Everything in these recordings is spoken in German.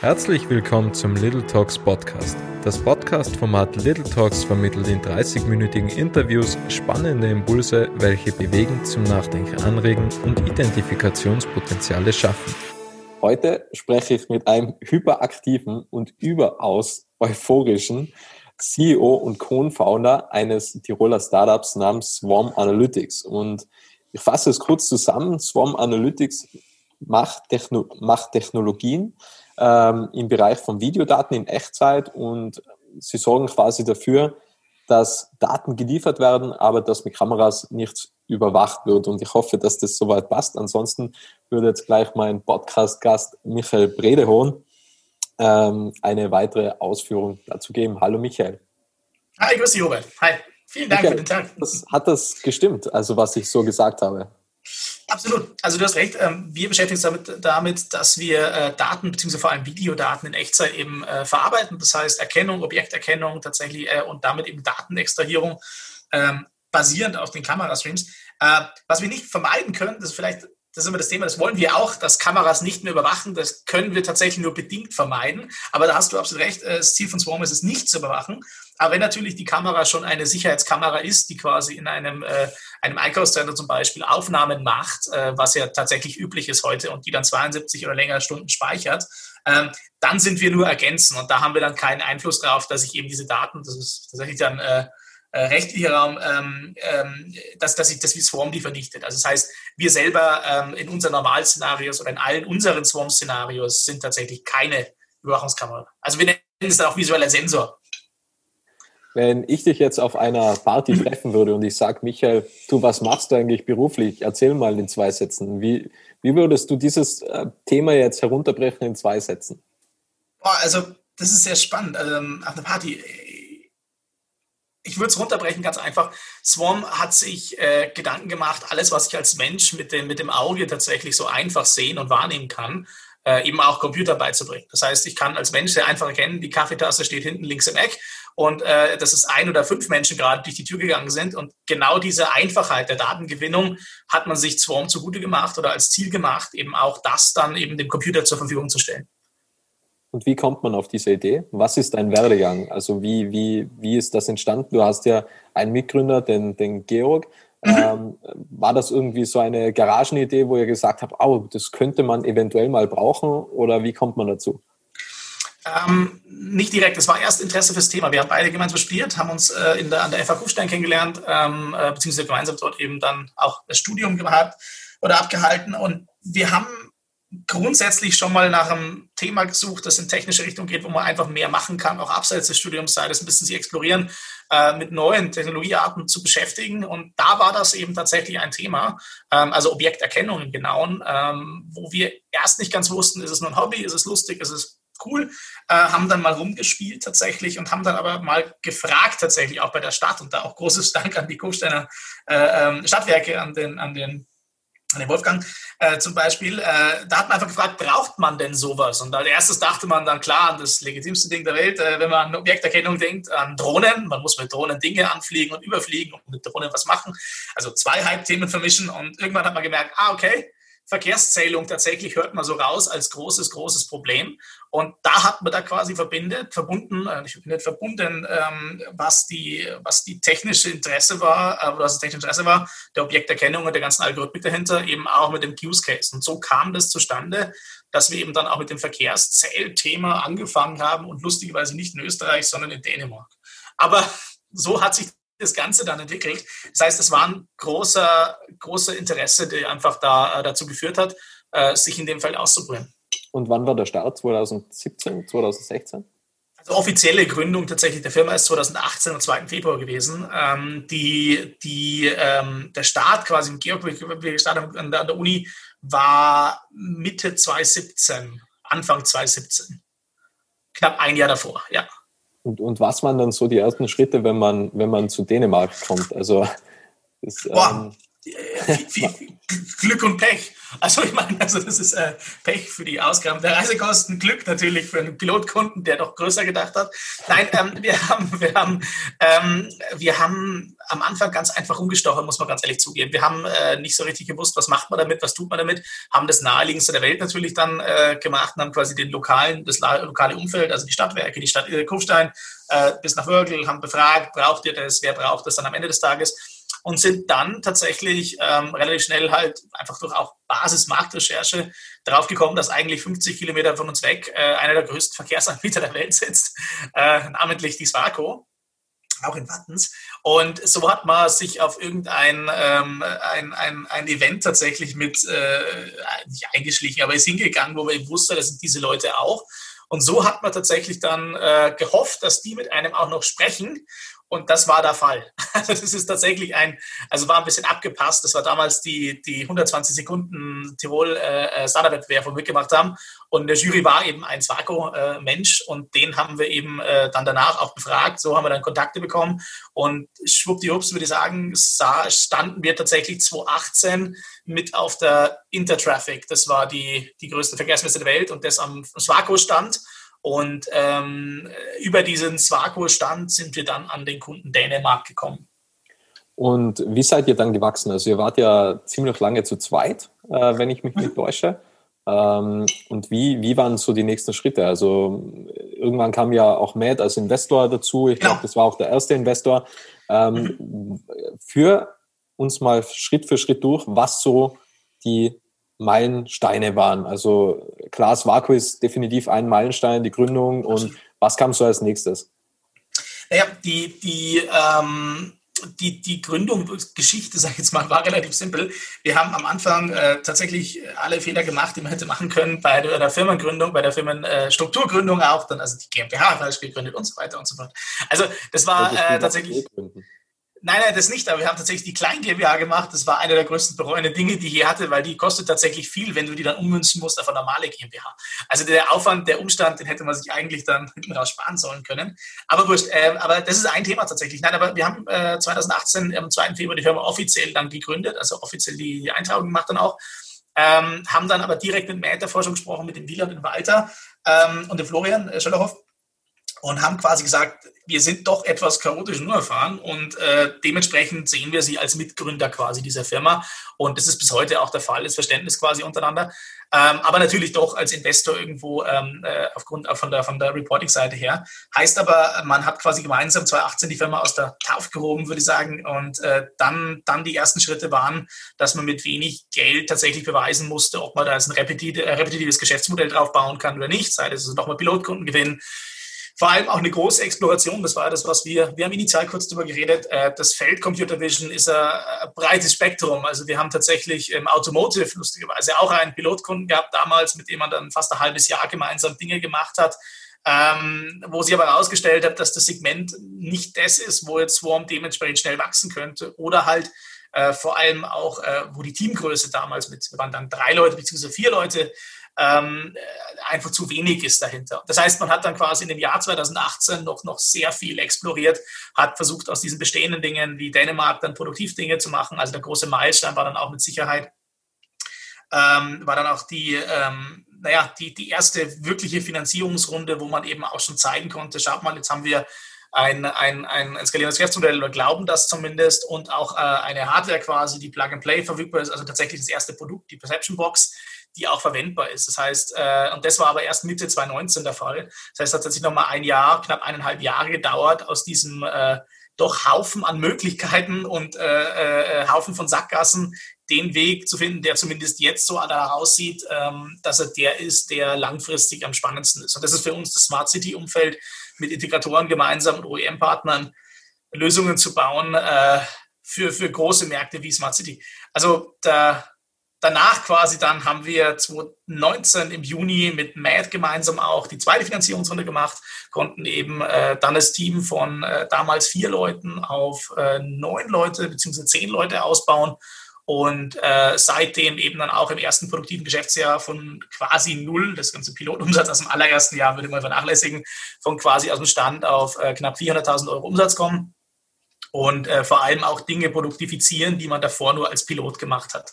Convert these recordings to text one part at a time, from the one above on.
Herzlich willkommen zum Little Talks Podcast. Das Podcast-Format Little Talks vermittelt in 30-minütigen Interviews spannende Impulse, welche bewegen, zum Nachdenken anregen und Identifikationspotenziale schaffen. Heute spreche ich mit einem hyperaktiven und überaus euphorischen CEO und Co-Founder eines Tiroler Startups namens Swarm Analytics. Und ich fasse es kurz zusammen. Swarm Analytics macht, Techno macht Technologien, ähm, im Bereich von Videodaten in Echtzeit und sie sorgen quasi dafür, dass Daten geliefert werden, aber dass mit Kameras nichts überwacht wird. Und ich hoffe, dass das soweit passt. Ansonsten würde jetzt gleich mein Podcast-Gast Michael Bredehorn ähm, eine weitere Ausführung dazu geben. Hallo Michael. Hi, grüß dich, Robert. Hi. Vielen Dank Michael, für den Tag. Das, hat das gestimmt, also was ich so gesagt habe? Absolut. Also du hast recht. Ähm, wir beschäftigen uns damit, damit dass wir äh, Daten beziehungsweise vor allem Videodaten in Echtzeit eben äh, verarbeiten. Das heißt Erkennung, Objekterkennung tatsächlich äh, und damit eben Datenextrahierung ähm, basierend auf den Kamerastreams. Was wir nicht vermeiden können, das ist vielleicht das ist immer das Thema, das wollen wir auch, dass Kameras nicht mehr überwachen. Das können wir tatsächlich nur bedingt vermeiden. Aber da hast du absolut recht, das Ziel von Swarm ist es nicht zu überwachen. Aber wenn natürlich die Kamera schon eine Sicherheitskamera ist, die quasi in einem, äh, einem Einkaufszentrum zum Beispiel Aufnahmen macht, äh, was ja tatsächlich üblich ist heute und die dann 72 oder länger Stunden speichert, ähm, dann sind wir nur ergänzen und da haben wir dann keinen Einfluss darauf, dass ich eben diese Daten, das ist tatsächlich dann äh, äh, rechtlicher Raum, ähm, ähm, dass, dass, ich, dass wir Swarm die vernichtet. Also das heißt, wir selber ähm, in unseren Normalszenarios oder in allen unseren Swarm-Szenarios sind tatsächlich keine Überwachungskamera. Also wir nennen es dann auch visueller Sensor. Wenn ich dich jetzt auf einer Party treffen würde und ich sage, Michael, du, was machst du eigentlich beruflich? Erzähl mal in zwei Sätzen. Wie, wie würdest du dieses äh, Thema jetzt herunterbrechen in zwei Sätzen? Boah, also das ist sehr spannend. Also, auf einer Party, ich würde es runterbrechen ganz einfach. Swarm hat sich äh, Gedanken gemacht, alles, was ich als Mensch mit dem, mit dem Auge tatsächlich so einfach sehen und wahrnehmen kann, äh, eben auch Computer beizubringen. Das heißt, ich kann als Mensch sehr einfach erkennen, die Kaffeetasse steht hinten links im Eck und äh, dass es ein oder fünf Menschen gerade durch die Tür gegangen sind. Und genau diese Einfachheit der Datengewinnung hat man sich Swarm zugute gemacht oder als Ziel gemacht, eben auch das dann eben dem Computer zur Verfügung zu stellen. Und wie kommt man auf diese Idee? Was ist dein Werdegang? Also wie, wie, wie ist das entstanden? Du hast ja einen Mitgründer, den, den Georg. Mhm. Ähm, war das irgendwie so eine Garagenidee, wo ihr gesagt habt, oh, das könnte man eventuell mal brauchen oder wie kommt man dazu? Ähm, nicht direkt, es war erst Interesse fürs Thema. Wir haben beide gemeinsam studiert, haben uns äh, der, an der FH Kufstein kennengelernt, ähm, äh, beziehungsweise gemeinsam dort eben dann auch das Studium gehabt oder abgehalten. Und wir haben grundsätzlich schon mal nach einem Thema gesucht, das in technische Richtung geht, wo man einfach mehr machen kann, auch abseits des Studiums, sei das ein bisschen sich explorieren, äh, mit neuen Technologiearten zu beschäftigen. Und da war das eben tatsächlich ein Thema, ähm, also Objekterkennung im Genauen, ähm, wo wir erst nicht ganz wussten, ist es nur ein Hobby, ist es lustig, ist es cool, äh, haben dann mal rumgespielt tatsächlich und haben dann aber mal gefragt tatsächlich auch bei der Stadt und da auch großes Dank an die Kufsteiner äh, ähm, Stadtwerke, an den, an den an den Wolfgang äh, zum Beispiel, äh, da hat man einfach gefragt, braucht man denn sowas? Und als erstes dachte man dann klar an das legitimste Ding der Welt, äh, wenn man an Objekterkennung denkt, an Drohnen. Man muss mit Drohnen Dinge anfliegen und überfliegen und mit Drohnen was machen. Also zwei Hype-Themen vermischen und irgendwann hat man gemerkt, ah, okay, Verkehrszählung tatsächlich hört man so raus als großes, großes Problem. Und da hat man da quasi verbindet, verbunden, äh, nicht verbunden, ähm, was, die, was die technische Interesse war, äh, was das technische Interesse war, der Objekterkennung und der ganzen Algorithmik dahinter, eben auch mit dem Use Case. Und so kam das zustande, dass wir eben dann auch mit dem Verkehrszählthema angefangen haben und lustigerweise nicht in Österreich, sondern in Dänemark. Aber so hat sich das Ganze dann entwickelt. Das heißt, es war ein großer, großer Interesse, der einfach da, äh, dazu geführt hat, äh, sich in dem Feld auszuprobieren. Und wann war der Start? 2017, 2016? Also offizielle Gründung tatsächlich der Firma ist 2018 am 2. Februar gewesen. Ähm, die, die, ähm, der Start quasi im Georg, an der, an der Uni war Mitte 2017, Anfang 2017. Knapp ein Jahr davor, ja. Und, und was waren dann so die ersten Schritte, wenn man, wenn man zu Dänemark kommt? Also das, ähm Glück und Pech. Also ich meine, also das ist äh, Pech für die Ausgaben der Reisekosten, Glück natürlich für einen Pilotkunden, der doch größer gedacht hat. Nein, ähm, wir haben, wir haben, ähm, wir haben am Anfang ganz einfach umgestochen, muss man ganz ehrlich zugeben. Wir haben äh, nicht so richtig gewusst, was macht man damit, was tut man damit, haben das naheliegendste der Welt natürlich dann äh, gemacht und haben quasi den lokalen, das lokale Umfeld, also die Stadtwerke, die Stadt Kufstein äh, bis nach Wörgl, haben befragt, braucht ihr das, wer braucht das dann am Ende des Tages? Und sind dann tatsächlich ähm, relativ schnell halt einfach durch auch Basismarktrecherche darauf gekommen, dass eigentlich 50 Kilometer von uns weg äh, einer der größten Verkehrsanbieter der Welt sitzt, äh, namentlich die Swaco auch in Wattens. Und so hat man sich auf irgendein ähm, ein, ein, ein Event tatsächlich mit äh, nicht eingeschlichen, aber ist hingegangen, wo man wusste, das sind diese Leute auch. Und so hat man tatsächlich dann äh, gehofft, dass die mit einem auch noch sprechen. Und das war der Fall. Also das ist tatsächlich ein, also war ein bisschen abgepasst. Das war damals die, die 120 Sekunden Tirol äh, äh Standardwettbewerb, wo wir mitgemacht haben. Und der Jury war eben ein Swaco-Mensch äh, und den haben wir eben äh, dann danach auch befragt. So haben wir dann Kontakte bekommen. Und schwuppdiwupps würde ich sagen, sah, standen wir tatsächlich 2018 mit auf der Intertraffic. Das war die, die größte Verkehrsmesse der Welt und das am Swaco-Stand. Und ähm, über diesen Swaco-Stand sind wir dann an den Kunden Dänemark gekommen. Und wie seid ihr dann gewachsen? Also ihr wart ja ziemlich lange zu zweit, äh, wenn ich mich nicht täusche. Ähm, und wie, wie waren so die nächsten Schritte? Also irgendwann kam ja auch Matt als Investor dazu. Ich glaube, genau. das war auch der erste Investor. Ähm. Für uns mal Schritt für Schritt durch, was so die Meilensteine waren. Also Klaas Vaku ist definitiv ein Meilenstein, die Gründung. Und was kam so als nächstes? Naja, die, die, ähm, die, die Gründungsgeschichte, sage ich jetzt mal, war relativ simpel. Wir haben am Anfang äh, tatsächlich alle Fehler gemacht, die man hätte machen können bei der, Firmengründung, bei der Firmenstrukturgründung auch, dann also die GmbH falsch gegründet und so weiter und so fort. Also das war äh, tatsächlich... Nein, nein, das nicht, aber wir haben tatsächlich die Klein GmbH gemacht. Das war eine der größten bereuenden Dinge, die ich je hatte, weil die kostet tatsächlich viel, wenn du die dann ummünzen musst auf eine normale GmbH. Also der Aufwand, der Umstand, den hätte man sich eigentlich dann hinten raus sparen sollen können. Aber wurscht, äh, aber das ist ein Thema tatsächlich. Nein, aber wir haben äh, 2018 am 2. Februar die Firma offiziell dann gegründet, also offiziell die, die Eintragung gemacht dann auch. Ähm, haben dann aber direkt mit Forschung gesprochen, mit dem Wieland und Walter ähm, und dem Florian äh, Schöllerhoff und haben quasi gesagt, wir sind doch etwas chaotisch nur erfahren und äh, dementsprechend sehen wir sie als Mitgründer quasi dieser Firma und das ist bis heute auch der Fall, das Verständnis quasi untereinander, ähm, aber natürlich doch als Investor irgendwo ähm, äh, aufgrund äh, von der, von der Reporting-Seite her. Heißt aber, man hat quasi gemeinsam 2018 die Firma aus der Taufe gehoben, würde ich sagen und äh, dann, dann die ersten Schritte waren, dass man mit wenig Geld tatsächlich beweisen musste, ob man da jetzt ein repetitives Geschäftsmodell drauf bauen kann oder nicht, sei das also nochmal Pilotkunden gewinnen, vor allem auch eine große Exploration. Das war das, was wir, wir haben initial kurz darüber geredet. Äh, das Feld Computer Vision ist ein breites Spektrum. Also wir haben tatsächlich im Automotive lustigerweise auch einen Pilotkunden gehabt damals, mit dem man dann fast ein halbes Jahr gemeinsam Dinge gemacht hat. Ähm, wo sie aber herausgestellt hat, dass das Segment nicht das ist, wo jetzt Swarm dementsprechend schnell wachsen könnte oder halt äh, vor allem auch, äh, wo die Teamgröße damals mit, waren dann drei Leute bzw. vier Leute, ähm, einfach zu wenig ist dahinter. Das heißt, man hat dann quasi in dem Jahr 2018 noch, noch sehr viel exploriert, hat versucht, aus diesen bestehenden Dingen wie Dänemark dann Produktivdinge zu machen. Also der große Meilenstein war dann auch mit Sicherheit, ähm, war dann auch die, ähm, naja, die, die erste wirkliche Finanzierungsrunde, wo man eben auch schon zeigen konnte, schaut mal, jetzt haben wir ein, ein, ein, ein skalierendes Geschäftsmodell oder glauben das zumindest und auch äh, eine Hardware quasi, die Plug and Play verfügbar ist, also tatsächlich das erste Produkt, die Perception Box, die auch verwendbar ist. Das heißt, äh, und das war aber erst Mitte 2019 der Fall. Das heißt, es hat tatsächlich nochmal ein Jahr, knapp eineinhalb Jahre gedauert, aus diesem äh, doch Haufen an Möglichkeiten und äh, äh, Haufen von Sackgassen den Weg zu finden, der zumindest jetzt so aussieht, ähm, dass er der ist, der langfristig am spannendsten ist. Und das ist für uns das Smart City-Umfeld mit Integratoren gemeinsam und OEM-Partnern Lösungen zu bauen äh, für, für große Märkte wie Smart City. Also da danach quasi dann haben wir 2019 im Juni mit Matt gemeinsam auch die zweite Finanzierungsrunde gemacht, konnten eben äh, dann das Team von äh, damals vier Leuten auf äh, neun Leute bzw. zehn Leute ausbauen und äh, seitdem eben dann auch im ersten produktiven Geschäftsjahr von quasi null, das ganze Pilotumsatz aus dem allerersten Jahr würde man vernachlässigen, von quasi aus dem Stand auf äh, knapp 400.000 Euro Umsatz kommen und äh, vor allem auch Dinge produktifizieren, die man davor nur als Pilot gemacht hat.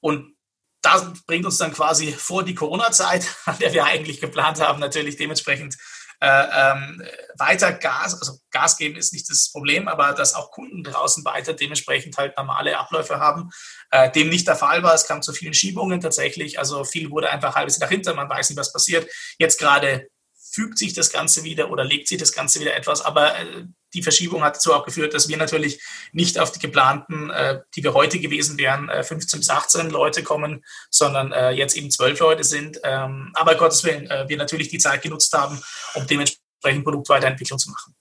Und das bringt uns dann quasi vor die Corona-Zeit, an der wir eigentlich geplant haben, natürlich dementsprechend äh, ähm, weiter Gas, also Gas geben ist nicht das Problem, aber dass auch Kunden draußen weiter dementsprechend halt normale Abläufe haben, äh, dem nicht der Fall war. Es kam zu vielen Schiebungen tatsächlich, also viel wurde einfach halbes nach hinten, man weiß nicht, was passiert. Jetzt gerade fügt sich das Ganze wieder oder legt sich das Ganze wieder etwas, aber äh, die Verschiebung hat dazu auch geführt, dass wir natürlich nicht auf die geplanten, äh, die wir heute gewesen wären, äh, 15 bis 18 Leute kommen, sondern äh, jetzt eben 12 Leute sind. Ähm, aber Gottes Willen, äh, wir natürlich die Zeit genutzt haben, um dementsprechend Produktweiterentwicklung zu machen.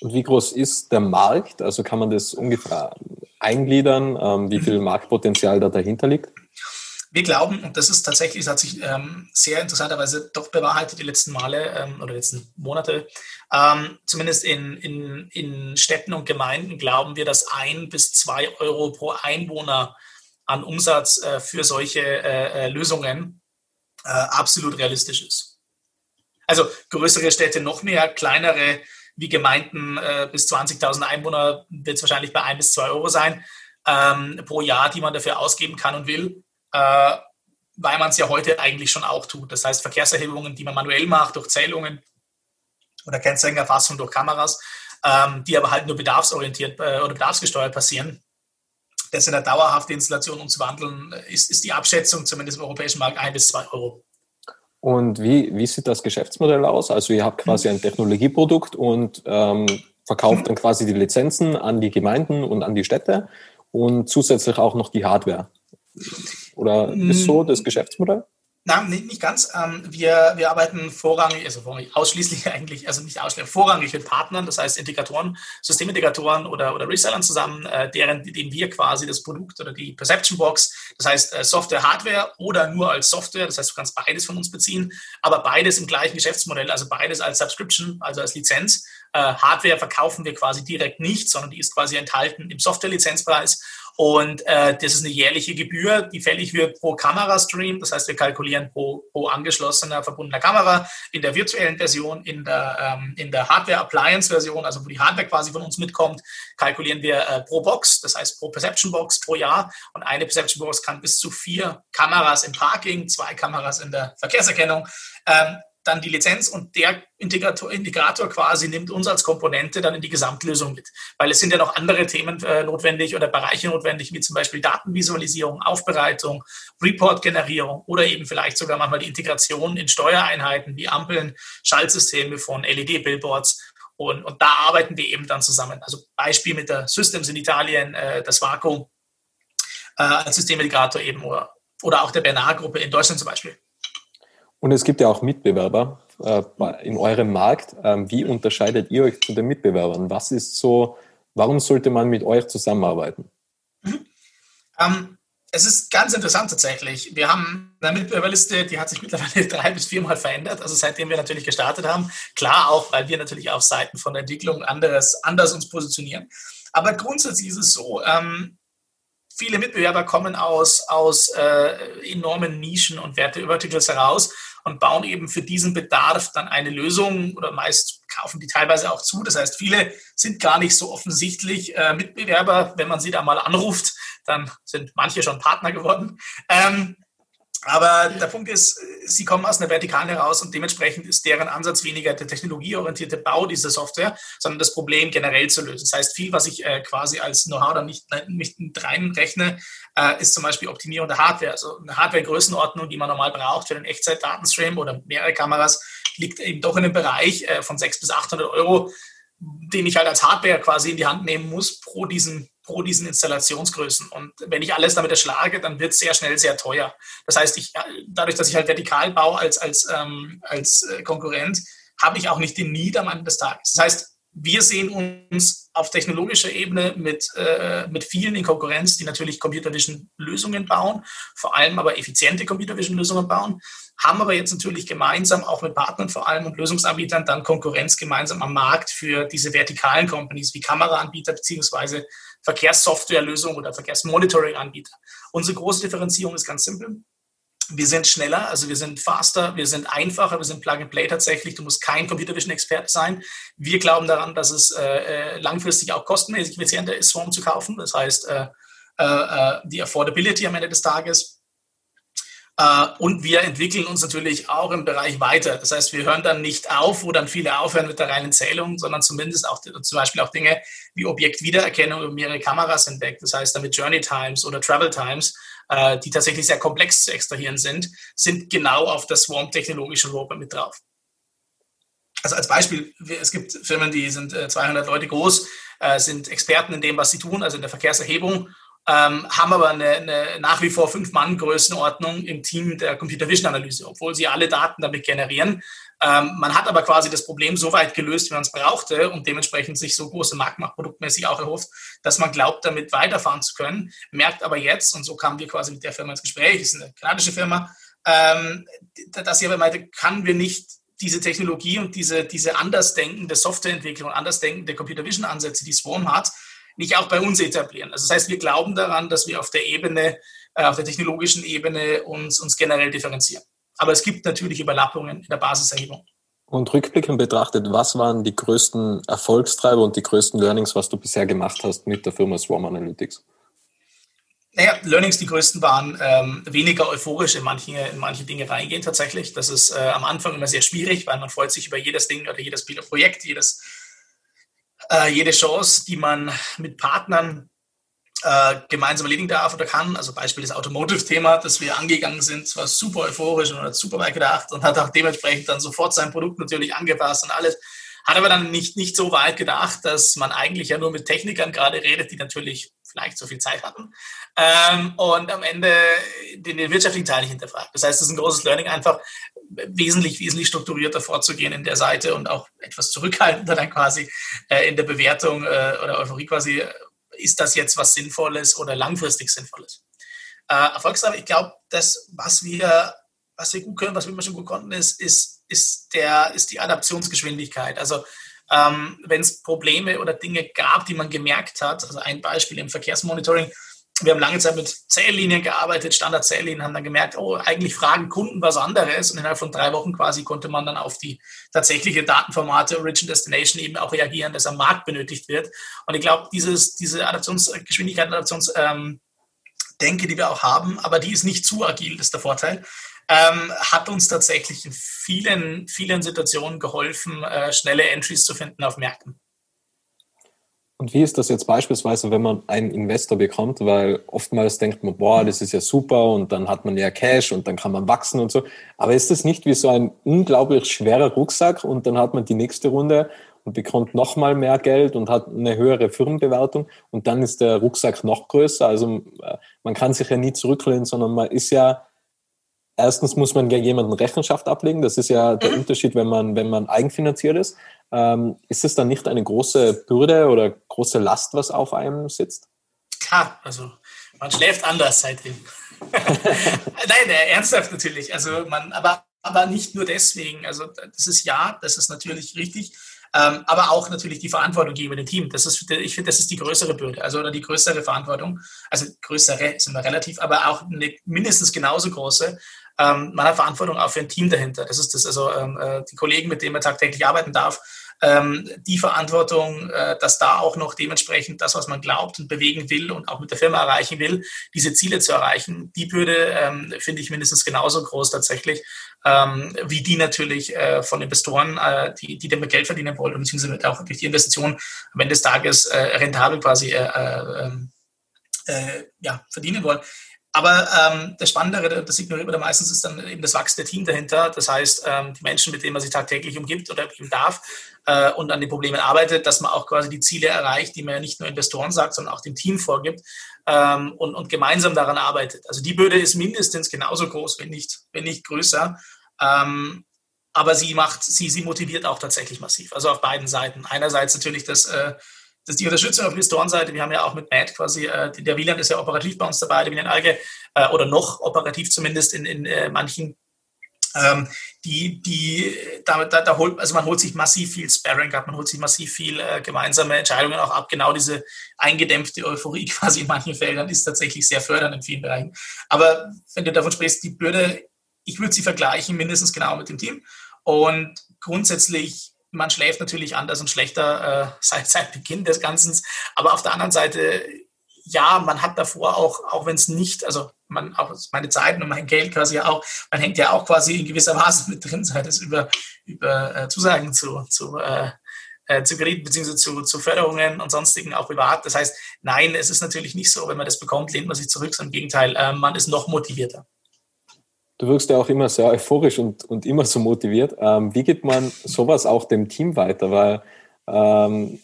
Und wie groß ist der Markt? Also kann man das ungefähr eingliedern, ähm, wie viel Marktpotenzial da dahinter liegt? Wir glauben, und das ist tatsächlich, das hat sich ähm, sehr interessanterweise doch bewahrheitet die letzten Male ähm, oder letzten Monate, ähm, zumindest in, in, in Städten und Gemeinden glauben wir, dass ein bis zwei Euro pro Einwohner an Umsatz äh, für solche äh, äh Lösungen äh, absolut realistisch ist. Also größere Städte noch mehr, kleinere wie Gemeinden äh, bis 20.000 Einwohner wird es wahrscheinlich bei ein bis zwei Euro sein ähm, pro Jahr, die man dafür ausgeben kann und will äh, weil man es ja heute eigentlich schon auch tut. Das heißt, Verkehrserhebungen, die man manuell macht, durch Zählungen oder Kennzeichenerfassung durch Kameras, ähm, die aber halt nur bedarfsorientiert äh, oder bedarfsgesteuert passieren. Das in der dauerhaften Installation umzuwandeln, ist, ist die Abschätzung zumindest im europäischen Markt ein bis zwei Euro. Und wie, wie sieht das Geschäftsmodell aus? Also ihr habt quasi ein Technologieprodukt und ähm, verkauft dann quasi die Lizenzen an die Gemeinden und an die Städte und zusätzlich auch noch die Hardware. Oder ist so das Geschäftsmodell? Nein, nicht ganz. Ähm, wir, wir arbeiten vorrangig, also vorrangig, ausschließlich eigentlich, also nicht ausschließlich, vorrangig mit Partnern, das heißt Integratoren, Systemintegratoren oder, oder Resellern zusammen, äh, deren, denen wir quasi das Produkt oder die Perception Box, das heißt äh, Software, Hardware oder nur als Software, das heißt du kannst beides von uns beziehen, aber beides im gleichen Geschäftsmodell, also beides als Subscription, also als Lizenz. Äh, Hardware verkaufen wir quasi direkt nicht, sondern die ist quasi enthalten im Software-Lizenzpreis und äh, das ist eine jährliche Gebühr, die fällig wird pro Kamerastream. Das heißt, wir kalkulieren pro, pro angeschlossener, verbundener Kamera in der virtuellen Version, in der, ähm, in der Hardware-Appliance-Version, also wo die Hardware quasi von uns mitkommt, kalkulieren wir äh, pro Box, das heißt pro Perception Box pro Jahr. Und eine Perception Box kann bis zu vier Kameras im Parking, zwei Kameras in der Verkehrserkennung ähm, dann die Lizenz und der Integrator, Integrator quasi nimmt uns als Komponente dann in die Gesamtlösung mit. Weil es sind ja noch andere Themen äh, notwendig oder Bereiche notwendig, wie zum Beispiel Datenvisualisierung, Aufbereitung, Report-Generierung oder eben vielleicht sogar manchmal die Integration in Steuereinheiten wie Ampeln, Schaltsysteme von LED-Billboards. Und, und da arbeiten wir eben dann zusammen. Also Beispiel mit der Systems in Italien, äh, das Vaku äh, als Systemintegrator eben oder, oder auch der Bernard-Gruppe in Deutschland zum Beispiel. Und es gibt ja auch Mitbewerber äh, in eurem Markt. Ähm, wie unterscheidet ihr euch zu den Mitbewerbern? Was ist so, warum sollte man mit euch zusammenarbeiten? Mhm. Ähm, es ist ganz interessant tatsächlich. Wir haben eine Mitbewerberliste, die hat sich mittlerweile drei bis viermal verändert, also seitdem wir natürlich gestartet haben. Klar auch, weil wir natürlich auf Seiten von Entwicklung anderes, anders uns positionieren. Aber grundsätzlich ist es so, ähm, viele Mitbewerber kommen aus, aus äh, enormen Nischen und Verticals heraus und bauen eben für diesen Bedarf dann eine Lösung oder meist kaufen die teilweise auch zu. Das heißt, viele sind gar nicht so offensichtlich äh, Mitbewerber. Wenn man sie da mal anruft, dann sind manche schon Partner geworden. Ähm, aber der Punkt ist, sie kommen aus einer Vertikalen heraus und dementsprechend ist deren Ansatz weniger der technologieorientierte Bau dieser Software, sondern das Problem generell zu lösen. Das heißt, viel, was ich äh, quasi als Know-how dann nicht, nicht reinrechne, äh, ist zum Beispiel Optimierung der Hardware. Also eine Hardware-Größenordnung, die man normal braucht für den Echtzeit-Datenstream oder mehrere Kameras, liegt eben doch in einem Bereich äh, von 600 bis 800 Euro, den ich halt als Hardware quasi in die Hand nehmen muss pro diesen pro diesen Installationsgrößen. Und wenn ich alles damit erschlage, dann wird es sehr schnell sehr teuer. Das heißt, ich, dadurch, dass ich halt vertikal baue als, als, ähm, als äh, Konkurrent, habe ich auch nicht den Need am Ende des Tages. Das heißt, wir sehen uns auf technologischer Ebene mit, äh, mit vielen in Konkurrenz, die natürlich Computer Vision Lösungen bauen, vor allem aber effiziente Computer Vision Lösungen bauen, haben aber jetzt natürlich gemeinsam auch mit Partnern vor allem und Lösungsanbietern dann Konkurrenz gemeinsam am Markt für diese vertikalen Companies wie Kameraanbieter beziehungsweise Verkehrssoftwarelösungen oder Verkehrsmonitoring-Anbieter. Unsere große Differenzierung ist ganz simpel. wir sind schneller, also wir sind faster, wir sind einfacher, wir sind Plug-and-Play tatsächlich. Du musst kein Computer Vision Experte sein. Wir glauben daran, dass es äh, äh, langfristig auch kostenmäßig effizienter ist, Swarm zu kaufen. Das heißt, äh, äh, äh, die Affordability am Ende des Tages. Äh, und wir entwickeln uns natürlich auch im Bereich weiter. Das heißt, wir hören dann nicht auf, wo dann viele aufhören mit der reinen Zählung, sondern zumindest auch zum Beispiel auch Dinge wie Objektwiedererkennung über mehrere Kameras hinweg. Das heißt, damit Journey Times oder Travel Times äh, die tatsächlich sehr komplex zu extrahieren sind, sind genau auf der Swarm-technologischen Roadmap mit drauf. Also als Beispiel, es gibt Firmen, die sind 200 äh, Leute groß, sind Experten in dem, was sie tun, also in der Verkehrserhebung ähm, haben aber eine, eine nach wie vor fünf Mann Größenordnung im Team der Computer Vision Analyse, obwohl sie alle Daten damit generieren. Ähm, man hat aber quasi das Problem so weit gelöst, wie man es brauchte und dementsprechend sich so große Marktmacht produktmäßig auch erhofft, dass man glaubt, damit weiterfahren zu können, merkt aber jetzt, und so kamen wir quasi mit der Firma ins Gespräch, ist eine kanadische Firma, ähm, dass sie aber meinte, kann wir nicht diese Technologie und diese, diese andersdenkende Softwareentwicklung, andersdenkende Computer Vision Ansätze, die Swarm hat, nicht auch bei uns etablieren. Also das heißt, wir glauben daran, dass wir auf der Ebene, äh, auf der technologischen Ebene uns, uns generell differenzieren. Aber es gibt natürlich Überlappungen in der Basiserhebung. Und rückblickend betrachtet, was waren die größten Erfolgstreiber und die größten Learnings, was du bisher gemacht hast mit der Firma Swarm Analytics? Naja, Learnings, die größten waren ähm, weniger euphorisch in manche, in manche Dinge reingehen tatsächlich. Das ist äh, am Anfang immer sehr schwierig, weil man freut sich über jedes Ding oder jedes Projekt, jedes äh, jede Chance, die man mit Partnern äh, gemeinsam erledigen darf oder kann. Also Beispiel das Automotive-Thema, das wir angegangen sind, war super euphorisch und hat super weit gedacht und hat auch dementsprechend dann sofort sein Produkt natürlich angepasst und alles. Hat aber dann nicht, nicht so weit gedacht, dass man eigentlich ja nur mit Technikern gerade redet, die natürlich vielleicht so viel Zeit hatten ähm, und am Ende den, den wirtschaftlichen Teil nicht hinterfragt. Das heißt, es ist ein großes Learning, einfach wesentlich, wesentlich strukturierter vorzugehen in der Seite und auch etwas zurückhaltender dann quasi äh, in der Bewertung äh, oder Euphorie quasi, ist das jetzt was Sinnvolles oder langfristig Sinnvolles. Äh, Erfolgsreich, ich glaube, das, was wir, was wir gut können, was wir immer schon gut konnten, ist, ist, ist, der, ist die Adaptionsgeschwindigkeit. Also ähm, wenn es Probleme oder Dinge gab, die man gemerkt hat, also ein Beispiel im Verkehrsmonitoring, wir haben lange Zeit mit Zähllinien gearbeitet, Standard-Zähllinien, haben dann gemerkt, oh, eigentlich fragen Kunden was anderes. Und innerhalb von drei Wochen quasi konnte man dann auf die tatsächliche Datenformate Origin Destination eben auch reagieren, das am Markt benötigt wird. Und ich glaube, diese Adaptionsgeschwindigkeit, Adaptionsdenke, ähm, die wir auch haben, aber die ist nicht zu agil, das ist der Vorteil, ähm, hat uns tatsächlich in vielen, vielen Situationen geholfen, äh, schnelle Entries zu finden auf Märkten. Und wie ist das jetzt beispielsweise, wenn man einen Investor bekommt? Weil oftmals denkt man, boah, das ist ja super und dann hat man ja Cash und dann kann man wachsen und so. Aber ist das nicht wie so ein unglaublich schwerer Rucksack und dann hat man die nächste Runde und bekommt nochmal mehr Geld und hat eine höhere Firmenbewertung und dann ist der Rucksack noch größer. Also äh, man kann sich ja nie zurücklehnen, sondern man ist ja erstens muss man ja jemanden Rechenschaft ablegen. Das ist ja der mhm. Unterschied, wenn man, wenn man eigenfinanziert ist. Ähm, ist es dann nicht eine große Bürde oder große Last, was auf einem sitzt? Klar, also man schläft anders seitdem. Nein, äh, ernsthaft natürlich. Also man, aber, aber nicht nur deswegen. Also das ist ja, das ist natürlich richtig. Ähm, aber auch natürlich die Verantwortung gegenüber dem Team. Das ist, ich finde, das ist die größere Bürde, also oder die größere Verantwortung. Also größere sind wir relativ, aber auch eine mindestens genauso große, ähm, man hat Verantwortung auch für ein Team dahinter. Das ist das, also ähm, äh, die Kollegen, mit denen man tagtäglich arbeiten darf, ähm, die Verantwortung, äh, dass da auch noch dementsprechend das, was man glaubt und bewegen will und auch mit der Firma erreichen will, diese Ziele zu erreichen, die Bürde ähm, finde ich mindestens genauso groß tatsächlich, ähm, wie die natürlich äh, von Investoren, äh, die, die damit Geld verdienen wollen, beziehungsweise auch durch die Investition am Ende des Tages äh, rentabel quasi äh, äh, äh, ja, verdienen wollen. Aber ähm, das Spannendere, das ignoriert man meistens, ist dann eben das wachsende Team dahinter. Das heißt, ähm, die Menschen, mit denen man sich tagtäglich umgibt oder umgeben darf äh, und an den Problemen arbeitet, dass man auch quasi die Ziele erreicht, die man ja nicht nur Investoren sagt, sondern auch dem Team vorgibt ähm, und, und gemeinsam daran arbeitet. Also die Bürde ist mindestens genauso groß, wenn nicht, wenn nicht größer. Ähm, aber sie macht, sie, sie motiviert auch tatsächlich massiv. Also auf beiden Seiten. Einerseits natürlich das äh, das ist die Unterstützung auf Investorenseite. Wir haben ja auch mit Matt quasi, äh, der Wieland ist ja operativ bei uns dabei, der Wieland Alge, äh, oder noch operativ zumindest in, in äh, manchen ähm, die, die, da, da, da, holt, also man holt sich massiv viel Sparring ab, man holt sich massiv viel äh, gemeinsame Entscheidungen auch ab. Genau diese eingedämpfte Euphorie quasi in manchen Feldern ist tatsächlich sehr fördernd in vielen Bereichen. Aber wenn du davon sprichst, die Bürde, ich würde sie vergleichen mindestens genau mit dem Team. Und grundsätzlich, man schläft natürlich anders und schlechter äh, seit, seit Beginn des Ganzen. Aber auf der anderen Seite ja, man hat davor auch, auch wenn es nicht, also man auch meine Zeiten und mein Geld quasi auch, man hängt ja auch quasi in gewisser Maße mit drin, sei das über, über äh, Zusagen zu, zu, äh, äh, zu Krediten bzw. Zu, zu Förderungen und sonstigen auch privat. Das heißt, nein, es ist natürlich nicht so, wenn man das bekommt, lehnt man sich zurück, sondern im Gegenteil, äh, man ist noch motivierter. Du wirkst ja auch immer sehr euphorisch und, und immer so motiviert. Ähm, wie gibt man sowas auch dem Team weiter? Weil ähm,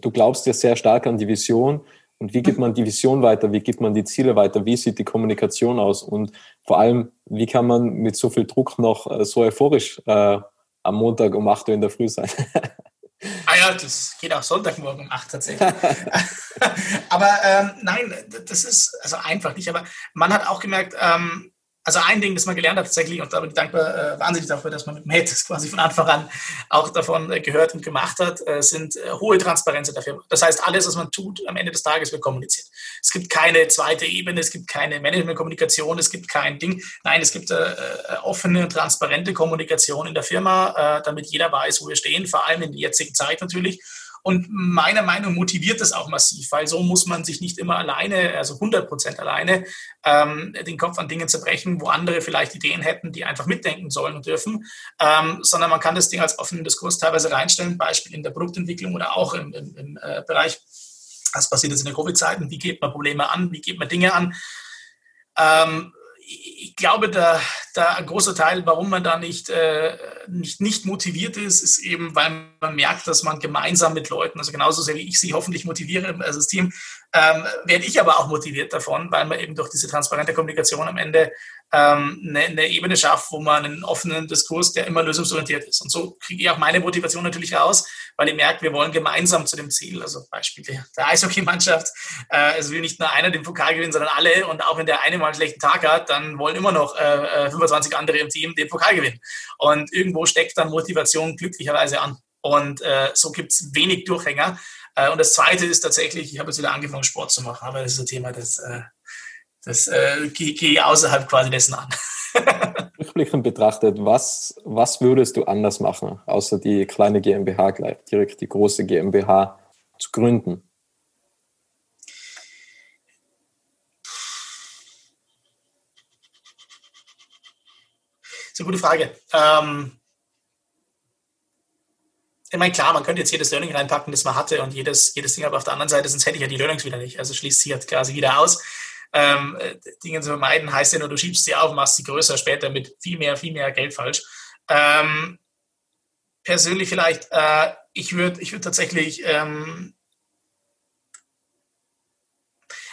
du glaubst ja sehr stark an die Vision und wie gibt man die Vision weiter? Wie gibt man die Ziele weiter? Wie sieht die Kommunikation aus? Und vor allem, wie kann man mit so viel Druck noch äh, so euphorisch äh, am Montag um 8 Uhr in der Früh sein? Ah ja, das geht auch Sonntagmorgen um 8 tatsächlich. aber ähm, nein, das ist also einfach nicht. Aber man hat auch gemerkt, ähm, also ein Ding, das man gelernt hat tatsächlich, und da bin ich dankbar, äh, wahnsinnig dafür, dass man mit Matt quasi von Anfang an auch davon äh, gehört und gemacht hat, äh, sind äh, hohe Transparenz in der Firma. Das heißt, alles, was man tut, am Ende des Tages wird kommuniziert. Es gibt keine zweite Ebene, es gibt keine Management-Kommunikation, es gibt kein Ding. Nein, es gibt äh, äh, offene und transparente Kommunikation in der Firma, damit jeder weiß, wo wir stehen, vor allem in der jetzigen Zeit natürlich. Und meiner Meinung motiviert das auch massiv, weil so muss man sich nicht immer alleine, also 100 Prozent alleine, ähm, den Kopf an Dingen zerbrechen, wo andere vielleicht Ideen hätten, die einfach mitdenken sollen und dürfen, ähm, sondern man kann das Ding als offenen Diskurs teilweise reinstellen, Beispiel in der Produktentwicklung oder auch im, im, im äh, Bereich, was passiert jetzt in den Covid-Zeiten, wie geht man Probleme an, wie geht man Dinge an. Ähm, ich glaube, da, da ein großer Teil, warum man da nicht, äh, nicht, nicht motiviert ist, ist eben, weil man merkt, dass man gemeinsam mit Leuten, also genauso sehr wie ich sie hoffentlich motiviere, also das Team, ähm, werde ich aber auch motiviert davon, weil man eben durch diese transparente Kommunikation am Ende ähm, eine, eine Ebene schafft, wo man einen offenen Diskurs, der immer lösungsorientiert ist. Und so kriege ich auch meine Motivation natürlich raus, weil ich merke, wir wollen gemeinsam zu dem Ziel, also Beispiel der, Eishockeymannschaft, äh, es will nicht nur einer den Pokal gewinnen, sondern alle. Und auch wenn der eine mal einen schlechten Tag hat, dann wollen immer noch äh, 25 äh, andere im Team den Pokal gewinnen. Und irgendwo steckt dann Motivation glücklicherweise an. Und äh, so gibt es wenig Durchhänger. Äh, und das Zweite ist tatsächlich, ich habe jetzt wieder angefangen, Sport zu machen, aber das ist ein Thema, das, äh, das äh, gehe geh außerhalb quasi dessen an. Rückblickend betrachtet, was, was würdest du anders machen, außer die kleine GmbH gleich direkt die große GmbH zu gründen? Das ist eine gute Frage. Ähm, ich meine, klar, man könnte jetzt jedes Learning reinpacken, das man hatte und jedes, jedes Ding, aber auf der anderen Seite, sonst hätte ich ja die Learnings wieder nicht. Also schließt sich jetzt quasi wieder aus. Ähm, äh, Dinge zu vermeiden heißt ja nur, du schiebst sie auf, machst sie größer später mit viel mehr, viel mehr Geld falsch. Ähm, persönlich vielleicht, äh, ich würde ich würd tatsächlich, ähm,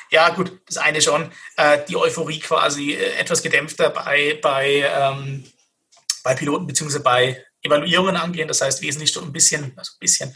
ja gut, das eine schon, äh, die Euphorie quasi äh, etwas gedämpfter bei, bei, ähm, bei Piloten beziehungsweise bei Evaluierungen angehen, das heißt wesentlich ein bisschen, also ein bisschen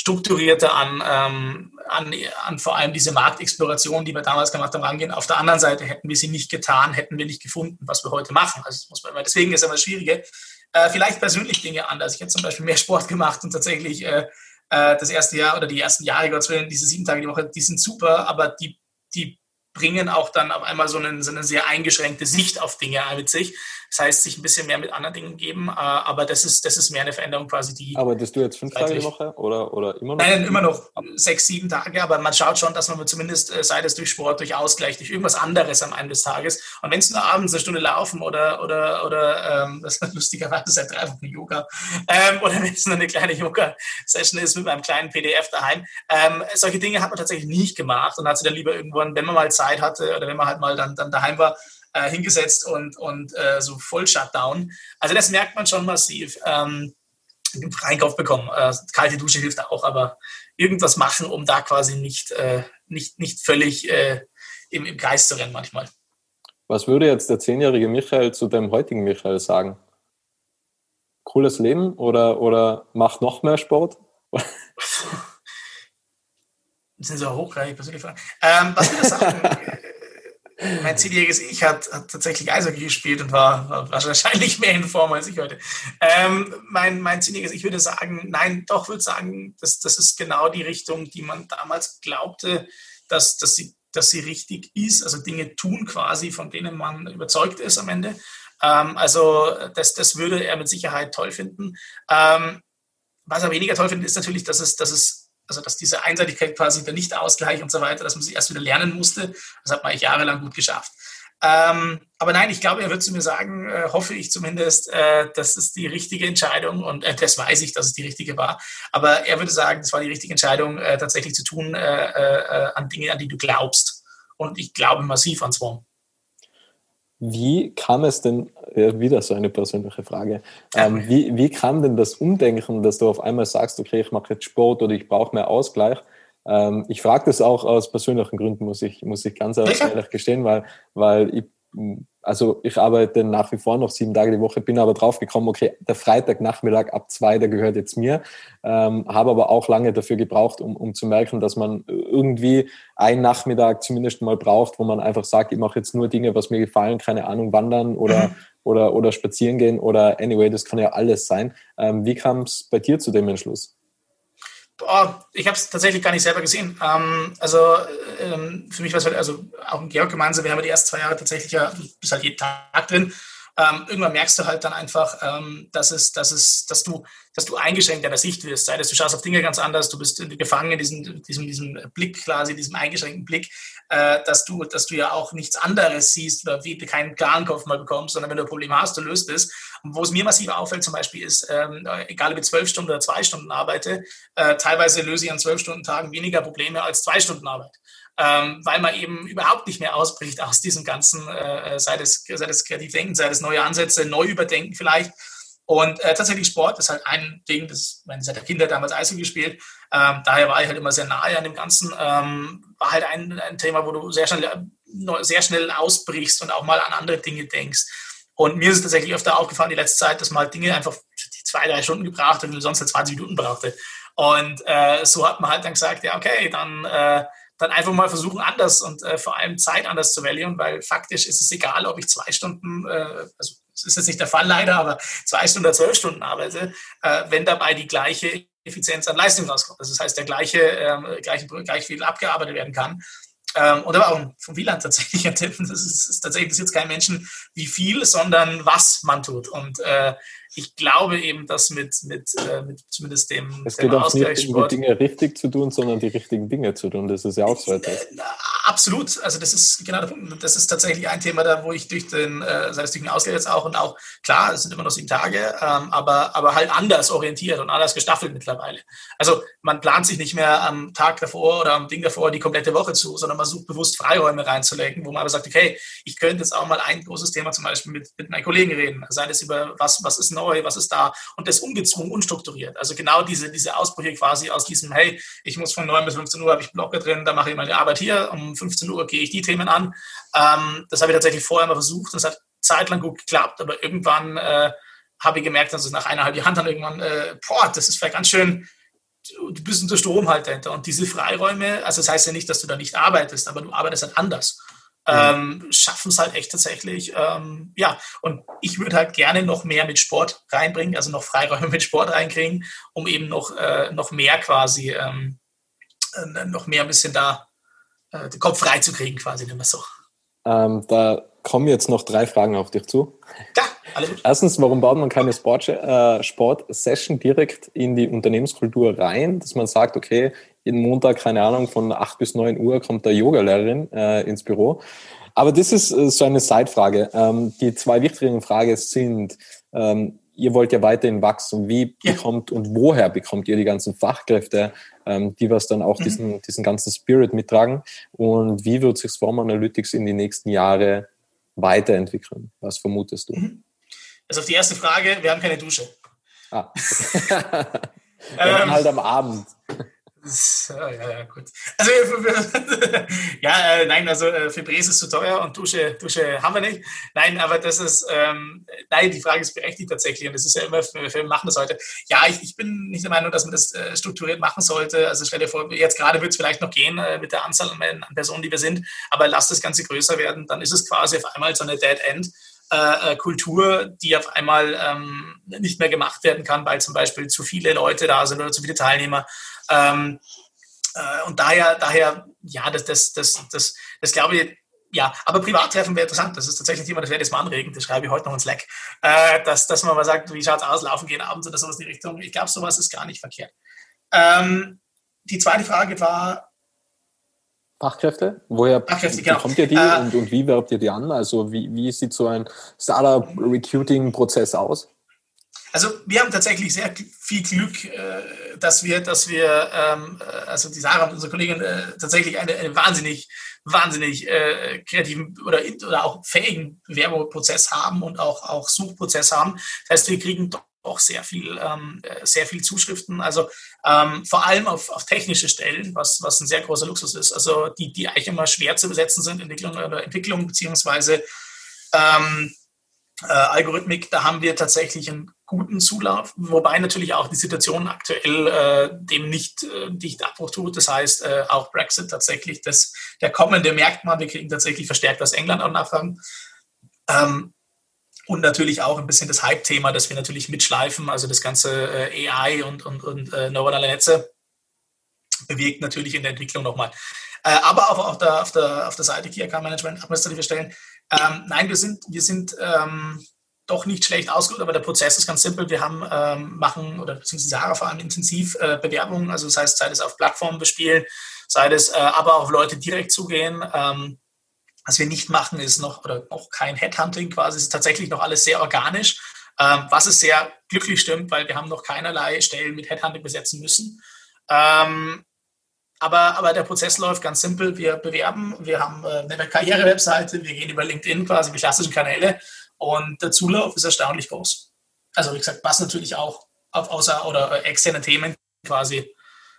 strukturierter an, ähm, an, an vor allem diese Marktexploration, die wir damals gemacht haben, rangehen. Auf der anderen Seite hätten wir sie nicht getan, hätten wir nicht gefunden, was wir heute machen. Also muss man, deswegen ist es immer schwierige. Äh, vielleicht persönlich Dinge anders. Ich hätte zum Beispiel mehr Sport gemacht und tatsächlich äh, äh das erste Jahr oder die ersten Jahre, Gottes Willen, diese sieben Tage die Woche, die sind super, aber die, die bringen auch dann auf einmal so, einen, so eine sehr eingeschränkte Sicht auf Dinge mit sich. Das heißt, sich ein bisschen mehr mit anderen Dingen geben, äh, aber das ist, das ist mehr eine Veränderung quasi, die. Arbeitest du jetzt fünf Tage die Woche oder, oder immer noch? Nein, immer noch sechs, sieben Tage, aber man schaut schon, dass man zumindest, äh, sei das durch Sport, durch Ausgleich, durch irgendwas anderes am Ende des Tages. Und wenn es nur abends eine Stunde laufen oder, oder, oder ähm, das ist lustigerweise seit drei Wochen Yoga, ähm, oder wenn es nur eine kleine Yoga-Session ist mit meinem kleinen PDF daheim, ähm, solche Dinge hat man tatsächlich nicht gemacht und hat sie dann lieber irgendwann, wenn man mal Zeit hatte oder wenn man halt mal dann, dann daheim war, äh, hingesetzt und, und äh, so voll Shutdown. Also das merkt man schon massiv. Ähm, Einkauf bekommen. Äh, kalte Dusche hilft auch, aber irgendwas machen, um da quasi nicht, äh, nicht, nicht völlig äh, im, im Geist zu rennen manchmal. Was würde jetzt der zehnjährige Michael zu dem heutigen Michael sagen? Cooles Leben oder, oder macht noch mehr Sport? Das sind so hochgradig persönliche Fragen. Ähm, was würde ich sagen? mein zehnjähriges Ich hat, hat tatsächlich Eishockey gespielt und war, war, wahrscheinlich mehr in Form als ich heute. Ähm, mein, mein zehnjähriges Ich würde sagen, nein, doch würde sagen, das, das ist genau die Richtung, die man damals glaubte, dass, dass, sie, dass sie richtig ist. Also Dinge tun quasi, von denen man überzeugt ist am Ende. Ähm, also das, das würde er mit Sicherheit toll finden. Ähm, was er weniger toll findet, ist natürlich, dass es, dass es also dass diese Einseitigkeit quasi der Nichtausgleich und so weiter, dass man sich erst wieder lernen musste. Das hat man eigentlich jahrelang gut geschafft. Ähm, aber nein, ich glaube, er wird zu mir sagen, äh, hoffe ich zumindest, äh, das ist die richtige Entscheidung und äh, das weiß ich, dass es die richtige war. Aber er würde sagen, das war die richtige Entscheidung, äh, tatsächlich zu tun äh, äh, an Dinge, an die du glaubst. Und ich glaube massiv an Swarm. Wie kam es denn, ja, wieder so eine persönliche Frage, ähm, wie, wie kam denn das Umdenken, dass du auf einmal sagst, okay, ich mache jetzt Sport oder ich brauche mehr Ausgleich? Ähm, ich frage das auch aus persönlichen Gründen, muss ich, muss ich ganz ehrlich gestehen, weil, weil ich also ich arbeite nach wie vor noch sieben Tage die Woche, bin aber drauf gekommen, okay, der Freitagnachmittag ab zwei, der gehört jetzt mir, ähm, habe aber auch lange dafür gebraucht, um, um zu merken, dass man irgendwie einen Nachmittag zumindest mal braucht, wo man einfach sagt, ich mache jetzt nur Dinge, was mir gefallen, keine Ahnung, wandern oder, mhm. oder, oder spazieren gehen oder anyway, das kann ja alles sein. Ähm, wie kam es bei dir zu dem Entschluss? Boah, ich habe es tatsächlich gar nicht selber gesehen. Ähm, also ähm, für mich war es halt, also auch ein Georg gemeinsam, wir haben die ersten zwei Jahre tatsächlich ja, du bist halt jeden Tag drin. Ähm, irgendwann merkst du halt dann einfach, ähm, dass, es, dass, es, dass, du, dass du eingeschränkt in der Sicht wirst. Sei das, du schaust auf Dinge ganz anders, du bist gefangen in diesem, diesem, diesem Blick quasi, diesem eingeschränkten Blick, äh, dass, du, dass du ja auch nichts anderes siehst oder wie keinen klaren Kopf mal bekommst, sondern wenn du ein Problem hast, du löst es. Und wo es mir massiv auffällt zum Beispiel ist, ähm, egal ob ich zwölf Stunden oder zwei Stunden arbeite, äh, teilweise löse ich an zwölf Stunden Tagen weniger Probleme als zwei Stunden Arbeit ähm, weil man eben überhaupt nicht mehr ausbricht aus diesem ganzen, äh, sei das, sei das Kreativdenken, sei das neue Ansätze, neu überdenken vielleicht. Und äh, tatsächlich Sport ist halt ein Ding, das, meine, seit der Kinder damals Eishockey gespielt, ähm, daher war ich halt immer sehr nahe an dem Ganzen, ähm, war halt ein, ein Thema, wo du sehr schnell, sehr schnell ausbrichst und auch mal an andere Dinge denkst. Und mir ist es tatsächlich öfter aufgefallen, die letzte Zeit, dass man halt Dinge einfach zwei, drei Stunden gebraucht und sonst halt 20 Minuten brauchte. Und äh, so hat man halt dann gesagt, ja, okay, dann äh, dann einfach mal versuchen, anders und äh, vor allem Zeit anders zu wählen, weil faktisch ist es egal, ob ich zwei Stunden, äh, also das ist jetzt nicht der Fall leider, aber zwei Stunden oder zwölf Stunden arbeite, äh, wenn dabei die gleiche Effizienz an Leistung rauskommt. Das heißt, der gleiche, ähm, gleich, gleich viel abgearbeitet werden kann. Ähm, aber auch vom Wieland tatsächlich ein Tipp. Das ist, ist tatsächlich jetzt kein Menschen, wie viel, sondern was man tut. Und äh, ich glaube eben, dass mit, mit, äh, mit zumindest dem Es geht auch nicht um die Dinge richtig zu tun, sondern die richtigen Dinge zu tun. Das ist ja auch so etwas. Äh, absolut. Also das ist genau der Punkt. Das ist tatsächlich ein Thema, da wo ich durch den, äh, sei es durch den Ausgleich jetzt auch und auch, klar, es sind immer noch sieben Tage, ähm, aber, aber halt anders orientiert und anders gestaffelt mittlerweile. Also man plant sich nicht mehr am Tag davor oder am Ding davor die komplette Woche zu, sondern man sucht bewusst Freiräume reinzulegen, wo man aber sagt, okay, ich könnte jetzt auch mal ein großes Thema zum Beispiel mit, mit meinen Kollegen reden. Sei es über was, was ist neu, was ist da und das ungezwungen, unstrukturiert. Also genau diese, diese Ausbrüche quasi aus diesem, hey, ich muss von 9 bis 15 Uhr habe ich Blocke drin, da mache ich meine Arbeit hier, um 15 Uhr gehe ich die Themen an. Ähm, das habe ich tatsächlich vorher mal versucht, das hat zeitlang gut geklappt, aber irgendwann äh, habe ich gemerkt, also nach eineinhalb Jahren dann irgendwann, äh, boah, das ist vielleicht ganz schön, du bist unter Strom halt dahinter. Und diese Freiräume, also das heißt ja nicht, dass du da nicht arbeitest, aber du arbeitest halt anders ähm, schaffen es halt echt tatsächlich. Ähm, ja, und ich würde halt gerne noch mehr mit Sport reinbringen, also noch Freiräume mit Sport reinkriegen, um eben noch, äh, noch mehr quasi, ähm, äh, noch mehr ein bisschen da äh, den Kopf frei zu kriegen, quasi, nennen wir es so. Ähm, da kommen jetzt noch drei Fragen auf dich zu. Ja, alles gut. Erstens, warum baut man keine Sport-Session Sport direkt in die Unternehmenskultur rein, dass man sagt, okay, jeden Montag, keine Ahnung, von 8 bis 9 Uhr kommt der Yogalehrerin äh, ins Büro. Aber das ist äh, so eine Zeitfrage. Ähm, die zwei wichtigen Fragen sind, ähm, ihr wollt ja weiterhin wachsen. Wie ja. bekommt und woher bekommt ihr die ganzen Fachkräfte, ähm, die was dann auch mhm. diesen, diesen ganzen Spirit mittragen? Und wie wird sich Swarm Analytics in die nächsten Jahre weiterentwickeln? Was vermutest du? Mhm. Also auf die erste Frage, wir haben keine Dusche. Ah. dann halt am Abend. Ja, ja, ja, gut. Also, ja, äh, nein, also äh, Fibres ist zu teuer und Dusche, Dusche haben wir nicht. Nein, aber das ist, ähm, nein, die Frage ist berechtigt tatsächlich und das ist ja immer, wir machen das heute. Ja, ich, ich bin nicht der Meinung, dass man das äh, strukturiert machen sollte. Also stell dir vor, jetzt gerade wird es vielleicht noch gehen äh, mit der Anzahl an Personen, die wir sind, aber lass das Ganze größer werden, dann ist es quasi auf einmal so eine Dead End. Äh, äh, Kultur, die auf einmal ähm, nicht mehr gemacht werden kann, weil zum Beispiel zu viele Leute da sind oder zu viele Teilnehmer. Ähm, äh, und daher, daher, ja, das, das, das, das, das glaube ich, ja, aber Privattreffen wäre interessant. Das ist tatsächlich ein Thema, das werde ich mal anregen. Das schreibe ich heute noch ins Slack. Äh, dass, dass man mal sagt, wie schaut es aus, laufen gehen abends oder sowas in die Richtung. Ich glaube, sowas ist gar nicht verkehrt. Ähm, die zweite Frage war, Fachkräfte? Woher Fachkräfte, genau. bekommt ihr die äh, und, und, wie werbt ihr die an? Also wie, wie sieht so ein Startup-Recruiting-Prozess aus? Also wir haben tatsächlich sehr viel Glück, äh, dass wir, dass wir, ähm, äh, also die Sarah, unsere Kollegin, äh, tatsächlich eine, eine wahnsinnig, wahnsinnig äh, kreativen oder, oder auch fähigen Werbeprozess haben und auch, auch Suchprozess haben. Das heißt, wir kriegen auch sehr viel, ähm, sehr viel Zuschriften, also ähm, vor allem auf, auf technische Stellen, was, was ein sehr großer Luxus ist. Also die, die eigentlich immer schwer zu besetzen sind, Entwicklung oder Entwicklung beziehungsweise ähm, äh, Algorithmik, da haben wir tatsächlich einen guten Zulauf, wobei natürlich auch die Situation aktuell äh, dem nicht äh, dicht Abbruch tut. Das heißt, äh, auch Brexit tatsächlich, das, der kommende merkt man, wir kriegen tatsächlich verstärkt aus England auch Nachfragen. Ähm, und natürlich auch ein bisschen das Hype-Thema, das wir natürlich mitschleifen, also das ganze äh, AI und, und, und äh, neuronale Netze bewegt natürlich in der Entwicklung nochmal. Äh, aber auch auf der, auf, der, auf der Seite Key Account Management, administrative Stellen. Ähm, nein, wir sind, wir sind ähm, doch nicht schlecht ausgeruht, aber der Prozess ist ganz simpel. Wir haben, ähm, machen, oder beziehungsweise Sarah vor allem intensiv äh, Bewerbungen, also das heißt, sei es auf Plattformen bespielen, sei es äh, aber auf Leute direkt zugehen. Ähm, was wir nicht machen, ist noch, oder noch kein Headhunting quasi, ist tatsächlich noch alles sehr organisch, ähm, was es sehr glücklich stimmt, weil wir haben noch keinerlei Stellen mit Headhunting besetzen müssen. Ähm, aber, aber der Prozess läuft ganz simpel. Wir bewerben, wir haben äh, eine Karriere-Webseite, wir gehen über LinkedIn quasi, die klassischen Kanäle und der Zulauf ist erstaunlich groß. Also wie gesagt, was natürlich auch auf außer oder externe Themen quasi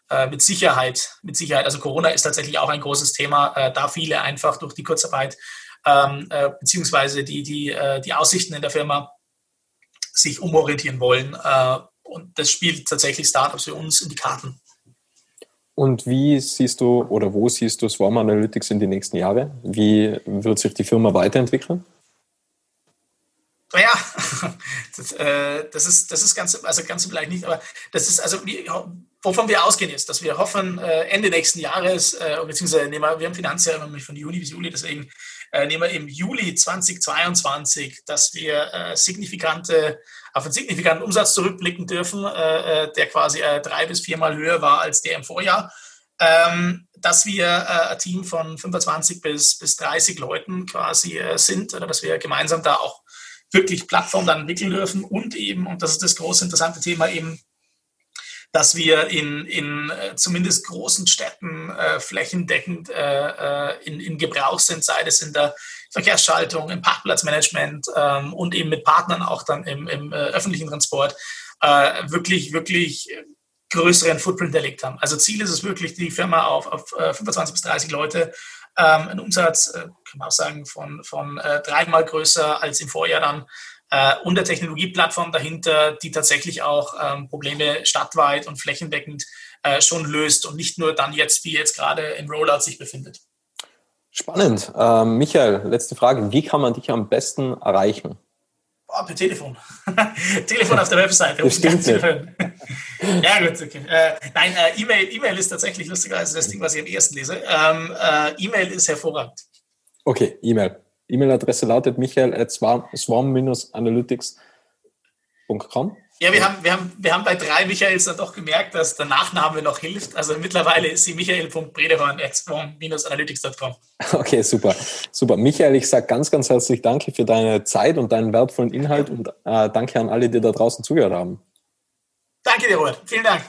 äh, mit Sicherheit, mit Sicherheit, also Corona ist tatsächlich auch ein großes Thema, äh, da viele einfach durch die Kurzarbeit ähm, äh, beziehungsweise die, die, äh, die Aussichten in der Firma sich umorientieren wollen. Äh, und das spielt tatsächlich Startups für uns in die Karten. Und wie siehst du oder wo siehst du Swarm Analytics in die nächsten Jahre? Wie wird sich die Firma weiterentwickeln? Naja, das, äh, das, ist, das ist ganz, also ganz vielleicht nicht, aber das ist, also wovon wir ausgehen ist, dass wir hoffen, äh, Ende nächsten Jahres, äh, beziehungsweise nehmen wir, wir haben Finanzjahr nämlich von Juni bis Juli, deswegen nehmen wir im Juli 2022, dass wir signifikante, auf einen signifikanten Umsatz zurückblicken dürfen, äh, äh der quasi äh, drei bis viermal höher war als der im Vorjahr. Ähm, dass wir äh, ein Team von 25 bis, bis 30 Leuten quasi äh, sind oder dass wir gemeinsam da auch wirklich Plattform dann entwickeln dürfen und eben, und das ist das große interessante Thema, eben dass wir in, in äh, zumindest großen Städten äh, flächendeckend äh, in, in Gebrauch sind, sei es in der Verkehrsschaltung, im Parkplatzmanagement ähm, und eben mit Partnern auch dann im, im äh, öffentlichen Transport äh, wirklich, wirklich größeren Footprint erlegt haben. Also Ziel ist es wirklich, die Firma auf, auf 25 bis 30 Leute ähm, einen Umsatz, äh, kann man auch sagen, von, von äh, dreimal größer als im Vorjahr dann äh, und der Technologieplattform dahinter, die tatsächlich auch ähm, Probleme stadtweit und flächendeckend äh, schon löst und nicht nur dann jetzt, wie jetzt gerade im Rollout sich befindet. Spannend. Ähm, Michael, letzte Frage. Wie kann man dich am besten erreichen? Oh, per Telefon. Telefon auf der Webseite. Das stimmt nicht. ja, gut, okay. Äh, nein, äh, E-Mail, E-Mail ist tatsächlich lustigerweise das Ding, was ich am ersten lese. Ähm, äh, E-Mail ist hervorragend. Okay, E-Mail. E-Mail-Adresse lautet michael at swarm-analytics.com. Ja, wir haben, wir, haben, wir haben bei drei Michaels dann doch gemerkt, dass der Nachname noch hilft. Also mittlerweile ist sie michael.bredehorn at swarm-analytics.com. Okay, super. Super. Michael, ich sage ganz, ganz herzlich Danke für deine Zeit und deinen wertvollen Inhalt und äh, danke an alle, die da draußen zugehört haben. Danke dir, Robert. Vielen Dank.